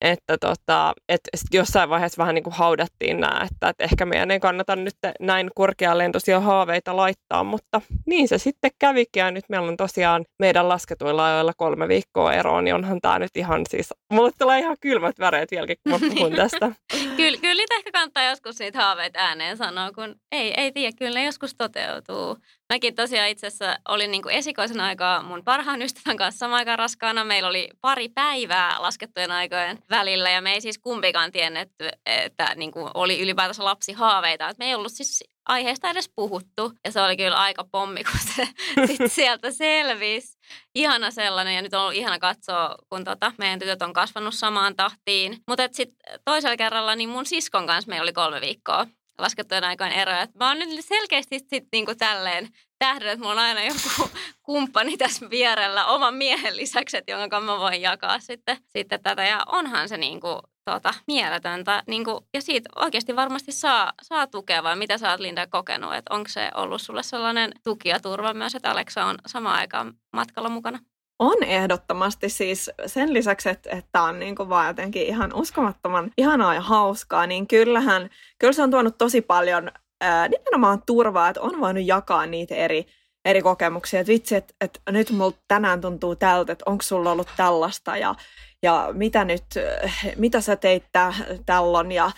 Että tota, et jossain vaiheessa vähän niin kuin haudattiin nämä, että, että ehkä meidän ei kannata nyt näin korkealentoisia haaveita laittaa, mutta niin se sitten kävikin ja nyt meillä on tosiaan meidän lasketuilla ajoilla kolme viikkoa eroon, niin onhan tämä nyt ihan siis, mulle tulee ihan kylmät väreet vieläkin, kun mä puhun tästä. <laughs> kyllä, kyllä niitä ehkä kannattaa joskus niitä haaveita ääneen sanoa, kun ei, ei tiedä, kyllä ne joskus toteutuu. Mäkin tosiaan itse asiassa olin niin kuin esikoisen aikaa mun parhaan ystävän kanssa samaan aikaan raskaana. Meillä oli pari päivää laskettujen aikojen välillä ja me ei siis kumpikaan tiennyt, että niin kuin oli ylipäätänsä lapsihaaveita. Me ei ollut siis aiheesta edes puhuttu ja se oli kyllä aika pommi, kun se <laughs> sit sieltä selvisi. Ihana sellainen ja nyt on ollut ihana katsoa, kun tota, meidän tytöt on kasvanut samaan tahtiin. Mutta sitten toisella kerralla niin mun siskon kanssa meillä oli kolme viikkoa laskettujen aikojen eroja. Mä oon nyt selkeästi sitten niinku tälleen tähden, että mulla on aina joku <laughs> kumppani tässä vierellä oman miehen lisäksi, että jonka mä voin jakaa sitten, sitten tätä. Ja onhan se niinku, tota, mieletöntä. Niinku, ja siitä oikeasti varmasti saa, saa tukea, vai mitä sä oot Linda kokenut? Että onko se ollut sulle sellainen tuki ja turva myös, että Aleksa on samaan aikaan matkalla mukana? On ehdottomasti siis sen lisäksi, että, että on niin kuin vaan jotenkin ihan uskomattoman ihanaa ja hauskaa, niin kyllähän, kyllä se on tuonut tosi paljon ää, nimenomaan turvaa, että on voinut jakaa niitä eri, eri kokemuksia. Että vitsi, että, että nyt mulla tänään tuntuu tältä, että onko sulla ollut tällaista ja, ja mitä nyt, mitä sä teit tällon ja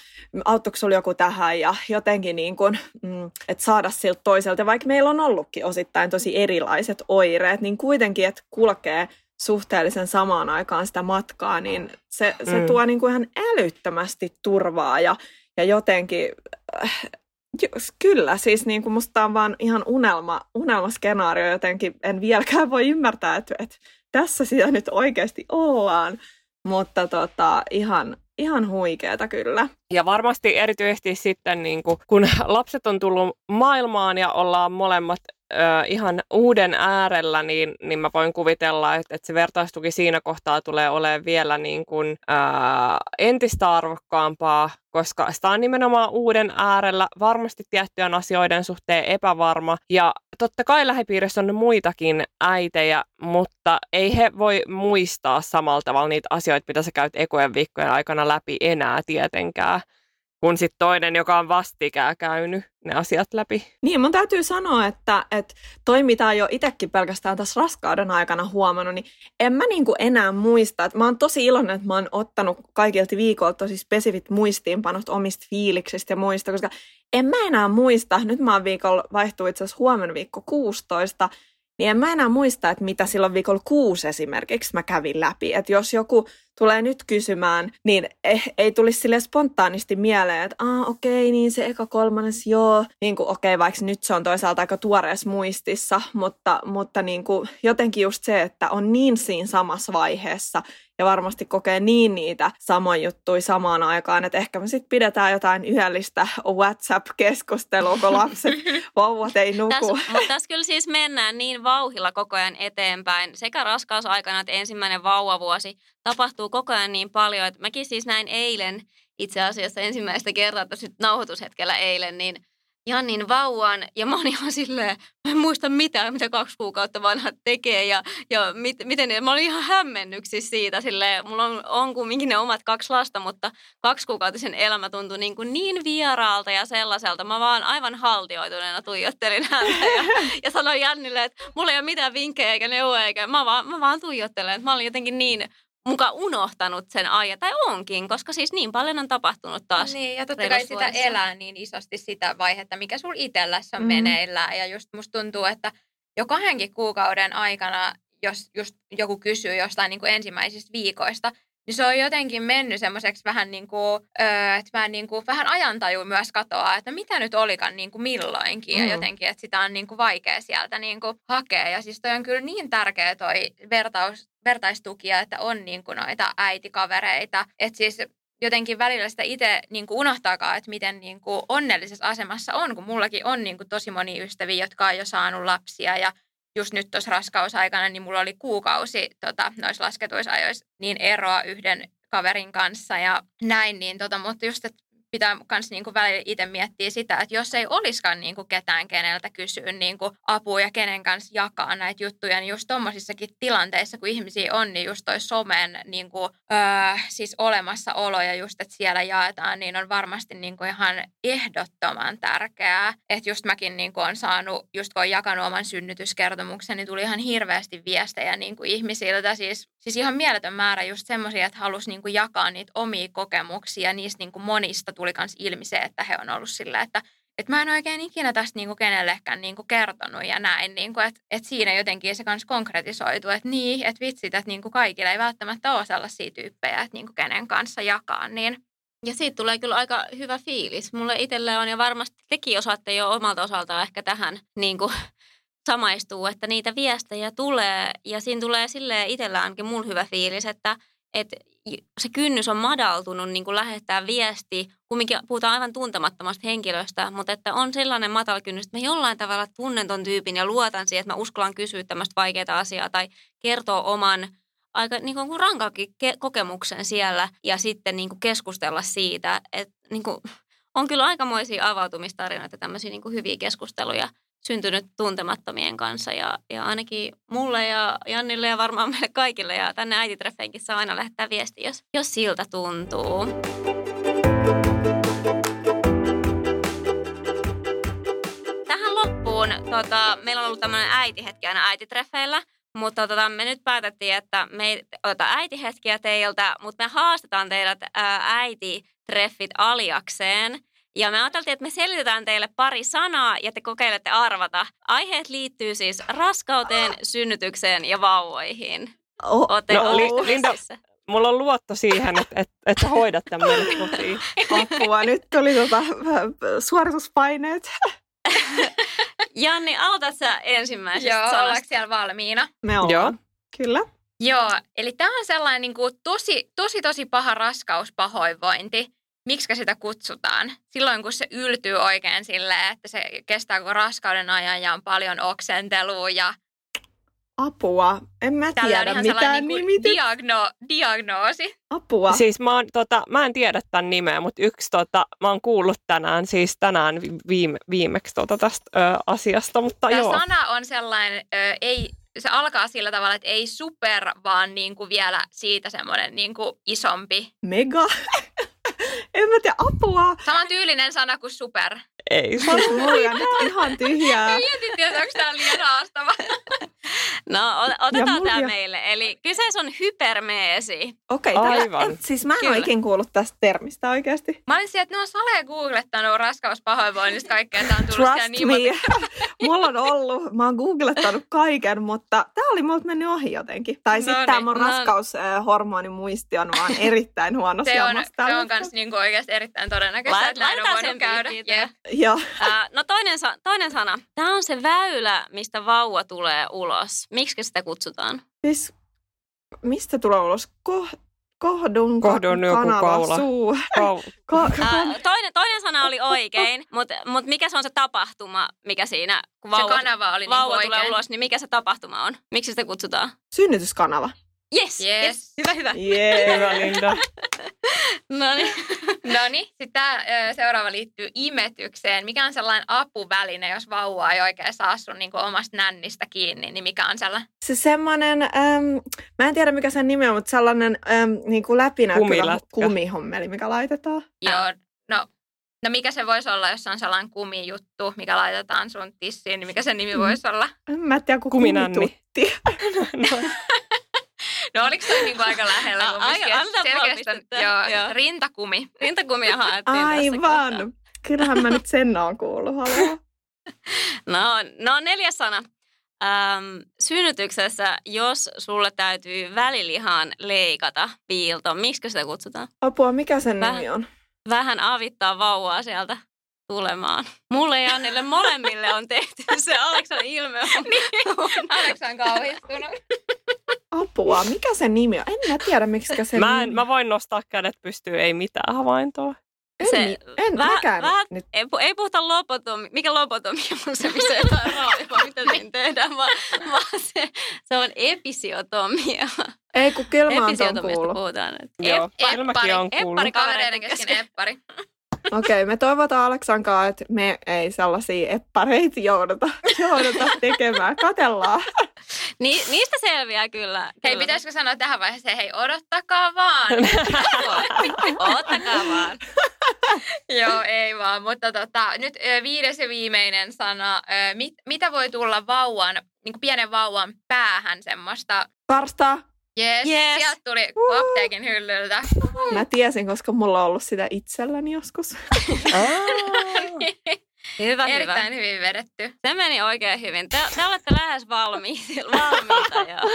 auttoiko sulla joku tähän ja jotenkin niin kuin, mm, että saada siltä toiselta. Vaikka meillä on ollutkin osittain tosi erilaiset oireet, niin kuitenkin, että kulkee suhteellisen samaan aikaan sitä matkaa, niin se, se mm. tuo niin kuin ihan älyttömästi turvaa ja, ja jotenkin äh, Kyllä, siis niin kuin musta on vaan ihan unelma, unelmaskenaario jotenkin. En vieläkään voi ymmärtää, että, että tässä sitä nyt oikeasti ollaan. Mutta tota, ihan, ihan huikeeta kyllä. Ja varmasti erityisesti sitten, niin kuin, kun lapset on tullut maailmaan ja ollaan molemmat ö, ihan uuden äärellä, niin, niin mä voin kuvitella, että, että se vertaistuki siinä kohtaa tulee olemaan vielä niin kuin, ö, entistä arvokkaampaa, koska sitä on nimenomaan uuden äärellä varmasti tiettyjen asioiden suhteen epävarma. Ja totta kai lähipiirissä on muitakin äitejä, mutta ei he voi muistaa samalla tavalla niitä asioita, mitä sä käyt ekojen viikkojen aikana läpi enää tietenkään kuin sitten toinen, joka on vastikään käynyt ne asiat läpi. Niin, mun täytyy sanoa, että, että toi mitä jo itsekin pelkästään tässä raskauden aikana huomannut, niin en mä niinku enää muista. Että mä oon tosi iloinen, että mä oon ottanut kaikilta viikolta tosi spesifit muistiinpanot omista fiiliksistä ja muista, koska en mä enää muista. Nyt mä oon viikolla vaihtuu itse asiassa huomenna viikko 16, niin en mä enää muista, että mitä silloin viikolla kuusi esimerkiksi mä kävin läpi. Että jos joku tulee nyt kysymään, niin eh, ei tulisi sille spontaanisti mieleen, että ah, okei, okay, niin se eka kolmannes, joo. Niin kuin, okei, okay, vaikka nyt se on toisaalta aika tuoreessa muistissa, mutta, mutta niin kuin, jotenkin just se, että on niin siinä samassa vaiheessa ja varmasti kokee niin niitä samoja juttuja samaan aikaan, että ehkä me sitten pidetään jotain yhdellistä WhatsApp-keskustelua, kun lapset, <laughs> vauvat ei nuku. Tässä, tässä kyllä siis mennään niin vauhilla koko ajan eteenpäin, sekä raskausaikana että ensimmäinen vauvavuosi tapahtuu koko ajan niin paljon, että mäkin siis näin eilen itse asiassa ensimmäistä kertaa tässä nyt nauhoitushetkellä eilen, niin Jannin vauvan ja mä oon ihan silleen, mä en muista mitään, mitä kaksi kuukautta vanhat tekee ja, ja mit, miten mä olin ihan hämmennyksi siitä silleen, mulla on, on kumminkin ne omat kaksi lasta, mutta kaksikuukautisen elämä tuntui niin, kuin niin vieraalta ja sellaiselta. Mä vaan aivan haltioituneena tuijottelin häntä ja, ja sanoin Jannille, että mulla ei ole mitään vinkkejä eikä neuvoja, eikä mä vaan, mä vaan tuijottelen, että mä olin jotenkin niin muka unohtanut sen ajan, tai onkin, koska siis niin paljon on tapahtunut taas. Niin, ja totta kai sitä elää niin isosti sitä vaihetta, mikä sul itsellässä on mm. meneillään. Ja just musta tuntuu, että jo kahdenkin kuukauden aikana, jos just joku kysyy jostain niin kuin ensimmäisistä viikoista, niin se on jotenkin mennyt semmoiseksi vähän niin kuin, öö, että mä niin kuin, vähän ajantaju myös katoaa, että mitä nyt olikaan niin kuin milloinkin mm. ja jotenkin, että sitä on niin kuin vaikea sieltä niin kuin hakea. Ja siis toi on kyllä niin tärkeä toi vertaus, vertaistukia, että on niin kuin noita äitikavereita. Että siis jotenkin välillä sitä itse niin kuin unohtaakaan, että miten niin kuin onnellisessa asemassa on, kun mullakin on niin kuin tosi moni ystäviä, jotka on jo saanut lapsia ja just nyt tuossa raskausaikana, niin mulla oli kuukausi tota, noissa lasketuissa ajoissa niin eroa yhden kaverin kanssa ja näin, niin tota, mutta just, että pitää myös niinku välillä itse miettiä sitä, että jos ei olisikaan niinku ketään keneltä kysyä niinku apua ja kenen kanssa jakaa näitä juttuja, niin just tommosissakin tilanteissa, kun ihmisiä on, niin just toi somen niinku, öö, siis olemassaolo ja just, että siellä jaetaan, niin on varmasti niinku ihan ehdottoman tärkeää. Että just mäkin niinku on saanut, just kun on jakanut oman synnytyskertomuksen, niin tuli ihan hirveästi viestejä niinku ihmisiltä. Siis, siis ihan mieletön määrä just semmoisia, että halusi niinku jakaa niitä omia kokemuksia. Niistä niinku monista tuli myös ilmi se, että he on ollut sillä, että et mä en oikein ikinä tästä niinku kenellekään niinku kertonut ja näin, niinku, että et siinä jotenkin se kanssa konkretisoitu, että niin, että vitsit, että niinku kaikille ei välttämättä ole sellaisia tyyppejä, että niinku kenen kanssa jakaa, niin ja siitä tulee kyllä aika hyvä fiilis. Mulle itselle on ja varmasti tekin osaatte jo omalta osaltaan ehkä tähän <laughs> niin kuin, samaistuu, että niitä viestejä tulee ja siinä tulee sille itsellä ainakin mulla hyvä fiilis, että, että se kynnys on madaltunut niin kuin lähettää viesti, kumminkin puhutaan aivan tuntemattomasta henkilöstä, mutta että on sellainen matala kynnys, että mä jollain tavalla tunnen ton tyypin ja luotan siihen, että mä uskallan kysyä tämmöistä vaikeaa asiaa tai kertoa oman aika niin kuin rankakin ke- kokemuksen siellä ja sitten niin kuin keskustella siitä, että niin kuin, on kyllä aikamoisia avautumistarinoita, tämmöisiä niin kuin hyviä keskusteluja syntynyt tuntemattomien kanssa. Ja, ja ainakin mulle ja Jannille ja varmaan meille kaikille. Ja tänne äititreffeinkin saa aina lähettää viesti, jos, jos siltä tuntuu. Tähän loppuun tota, meillä on ollut tämmöinen äitihetki aina äititreffeillä, mutta tota, me nyt päätettiin, että me ei oteta äitihetkiä teiltä, mutta me haastetaan teidät ää, äititreffit aliakseen – ja me ajateltiin, että me selitetään teille pari sanaa ja te kokeilette arvata. Aiheet liittyy siis raskauteen, synnytykseen ja vauvoihin. Oh, Ootte no, olleet Linda? Mulla on luotto siihen, että, että, että hoidat tämän <laughs> kotiin. apua. Nyt tuli tota, suorituspaineet. <laughs> Janni, aloitat sä ensimmäisestä Joo, sanasta. ollaanko siellä valmiina? Me ollaan. Joo. Kyllä. Joo, eli tämä on sellainen niin kuin tosi, tosi, tosi paha raskauspahoinvointi. Miksi sitä kutsutaan? Silloin, kun se yltyy oikein silleen, että se kestää koko raskauden ajan ja on paljon oksentelua ja Apua. En mä tällä on tiedä ihan mitään sellainen niin nimitystä. diagno, diagnoosi. Apua. Siis mä, oon, tota, mä en tiedä tämän nimeä, mutta yksi, tota, mä oon kuullut tänään, siis tänään viime, viimeksi tota tästä ö, asiasta, mutta Tämä joo. sana on sellainen, ö, ei, se alkaa sillä tavalla, että ei super, vaan niin kuin vielä siitä semmoinen niin kuin isompi. Mega. <laughs> <laughs> en mä tiedä, apua. Saman tyylinen sana kuin super. Ei, se on ihan tyhjää. <laughs> Mietin, että onko tämä liian haastava. <laughs> No, otetaan mulla- tämä meille. Eli kyseessä on hypermeesi. Okei, Aivan. tällä, et, siis mä en Kyllä. ole ikin kuullut tästä termistä oikeasti. Mä olin siellä, että ne on salee googlettanut raskauspahoinvoinnista kaikkea. Tämä on tullut Trust niin me. monta. <laughs> mulla on ollut, mä oon googlettanut kaiken, mutta tää oli multa mennyt ohi jotenkin. Tai No sitten niin, mun no- raskaushormonimuisti on vaan erittäin huono Se on, se on kans niinku oikeasti erittäin todennäköistä, Lait- että näin on laitetaan voinut sen käydä. Jep. Joo. Ää, no toinen, sa- toinen sana. Tämä on se väylä, mistä vauva tulee ulos. Miksi sitä kutsutaan? Siis mistä tulee ulos? Ko, kohdun, Kohdun joku kanava, kaula. suu. Kau- <laughs> Ko, Ää, toinen, toinen sana oli oikein, mutta mut mikä se on se tapahtuma, mikä siinä, kun Se vauva, kanava oli vauva niinku tulee oikein. ulos, niin mikä se tapahtuma on? Miksi sitä kutsutaan? synnytyskanava. Yes, Yes. yes. Hyvä, hyvä. Jee. Hyvä <laughs> Linda. No niin. No niin, sitten tämä seuraava liittyy imetykseen. Mikä on sellainen apuväline, jos vauva ei oikein saa sun niinku omasta nännistä kiinni, niin mikä on sellainen? Se semmonen, äm, mä en tiedä mikä sen nimi on, mutta sellainen äm, niin kuin läpinäkyvä kumihommeli, mikä laitetaan. Joo, no, no mikä se voisi olla, jos on sellainen kumijuttu, mikä laitetaan sun tissiin, niin mikä sen nimi voisi olla? En mä tiedä, kun Kuminänni. kumitutti. <laughs> <laughs> No, No oliko se niinku aika lähellä? A- kumminkin? aika- pistettä, joo, joo. rintakumi. Rintakumia haettiin tässä. Aivan. Kyllähän mä nyt sen oon kuullut. Haloo. <laughs> No, no neljäs sana. Ähm, synnytyksessä, jos sulle täytyy välilihaan leikata piilto, miksi sitä kutsutaan? Apua, mikä sen Vähän- nimi on? Vähän avittaa vauvaa sieltä tulemaan. Mulle ja Annille molemmille on tehty <laughs> se Aleksan ilme. On, Niin. Aleksa on kauhistunut. Apua, mikä sen nimi on? En mä tiedä, miksi sen mä, en, nimi mä voin nostaa kädet pystyyn, ei mitään havaintoa. En, se- en vähän- mäkään vähän- nyt. ei, pu- ei puhuta lobotomia. Mikä lobotomia on se, missä jotain mitä siinä tehdään, vaan, vaan se, se on episiotomia. Ei, kun kyllä mä oon ton Episiotomiasta kuullut. puhutaan. Et Joo, oon eppari- kuullut. Kavereiden Kavereiden kesken eppari. Okei, me toivotaan Aleksankaan, että me ei sellaisia eppareita jouduta, jouduta tekemään. Katellaan. Ni, niistä selviää kyllä. Hei, kyllä. pitäisikö sanoa tähän vaiheeseen, hei odottakaa vaan. <laughs> Ottakaa vaan. Joo, ei vaan. Mutta tota, nyt viides ja viimeinen sana. Mit, mitä voi tulla vauvan, niin kuin pienen vauvan päähän semmoista? Parstaa. Yes, Yes. sieltä tuli Uhu. apteekin hyllyltä. Mä tiesin, koska mulla on ollut sitä itselläni joskus. <laughs> Hyvä, hyvä. Erittäin hyvin vedetty. Se meni oikein hyvin. Te, te olette lähes <laughs> valmiita, valmiita jo. Joo,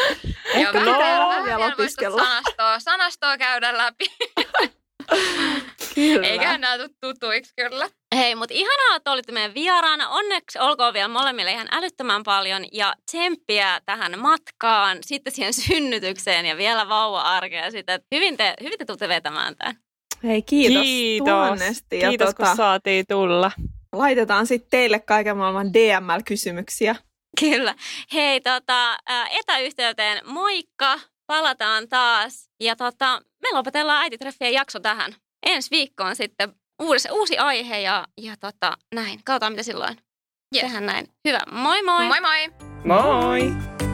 Ehkä no, vielä, vielä opiskella. sanastoa, sanastoa käydä läpi. <laughs> Kyllä. Eiköhän nämä tuu tutuiksi kyllä. Hei, mutta ihanaa, että olitte meidän vieraana. Onneksi olkoon vielä molemmille ihan älyttömän paljon ja tsemppiä tähän matkaan, sitten siihen synnytykseen ja vielä vauva-arkeen. Sitten hyvin te, hyvin te tuutte vetämään tämän. Hei, kiitos, Kiitos. tuhannesti. Ja Kiitos, tota, kun saatiin tulla. laitetaan sitten teille kaiken maailman DML-kysymyksiä. Kyllä. Hei, tota, etäyhteyteen moikka. Palataan taas. Ja tota, me lopetellaan äititreffien jakso tähän. Ensi viikkoon sitten uusi, uusi aihe ja, ja tota, näin. Katsotaan mitä silloin. Yes. Tehdään näin. Hyvä. Moi moi! Moi moi! Moi!